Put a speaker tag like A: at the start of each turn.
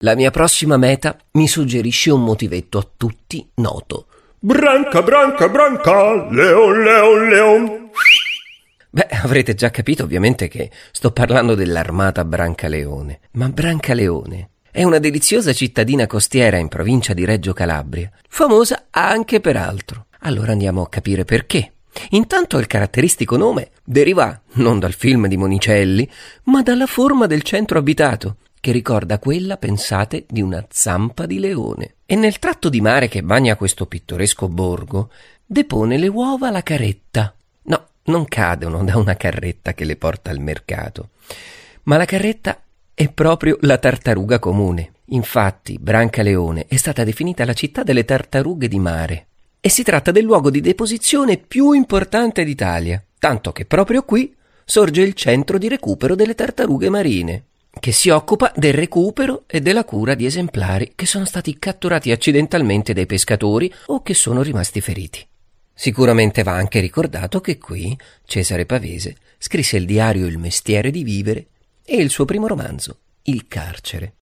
A: La mia prossima meta mi suggerisce un motivetto a tutti noto.
B: Branca, branca, branca, leon, leon, leon.
A: Beh, avrete già capito ovviamente che sto parlando dell'armata Brancaleone. Ma Brancaleone è una deliziosa cittadina costiera in provincia di Reggio Calabria, famosa anche per altro. Allora andiamo a capire perché. Intanto il caratteristico nome deriva non dal film di Monicelli, ma dalla forma del centro abitato, che ricorda quella, pensate, di una zampa di leone. E nel tratto di mare che bagna questo pittoresco borgo, depone le uova la caretta. No, non cadono da una carretta che le porta al mercato, ma la carretta è proprio la tartaruga comune. Infatti, Brancaleone è stata definita la città delle tartarughe di mare e si tratta del luogo di deposizione più importante d'Italia, tanto che proprio qui sorge il centro di recupero delle tartarughe marine, che si occupa del recupero e della cura di esemplari che sono stati catturati accidentalmente dai pescatori o che sono rimasti feriti. Sicuramente va anche ricordato che qui Cesare Pavese scrisse il diario Il mestiere di vivere e il suo primo romanzo, Il carcere.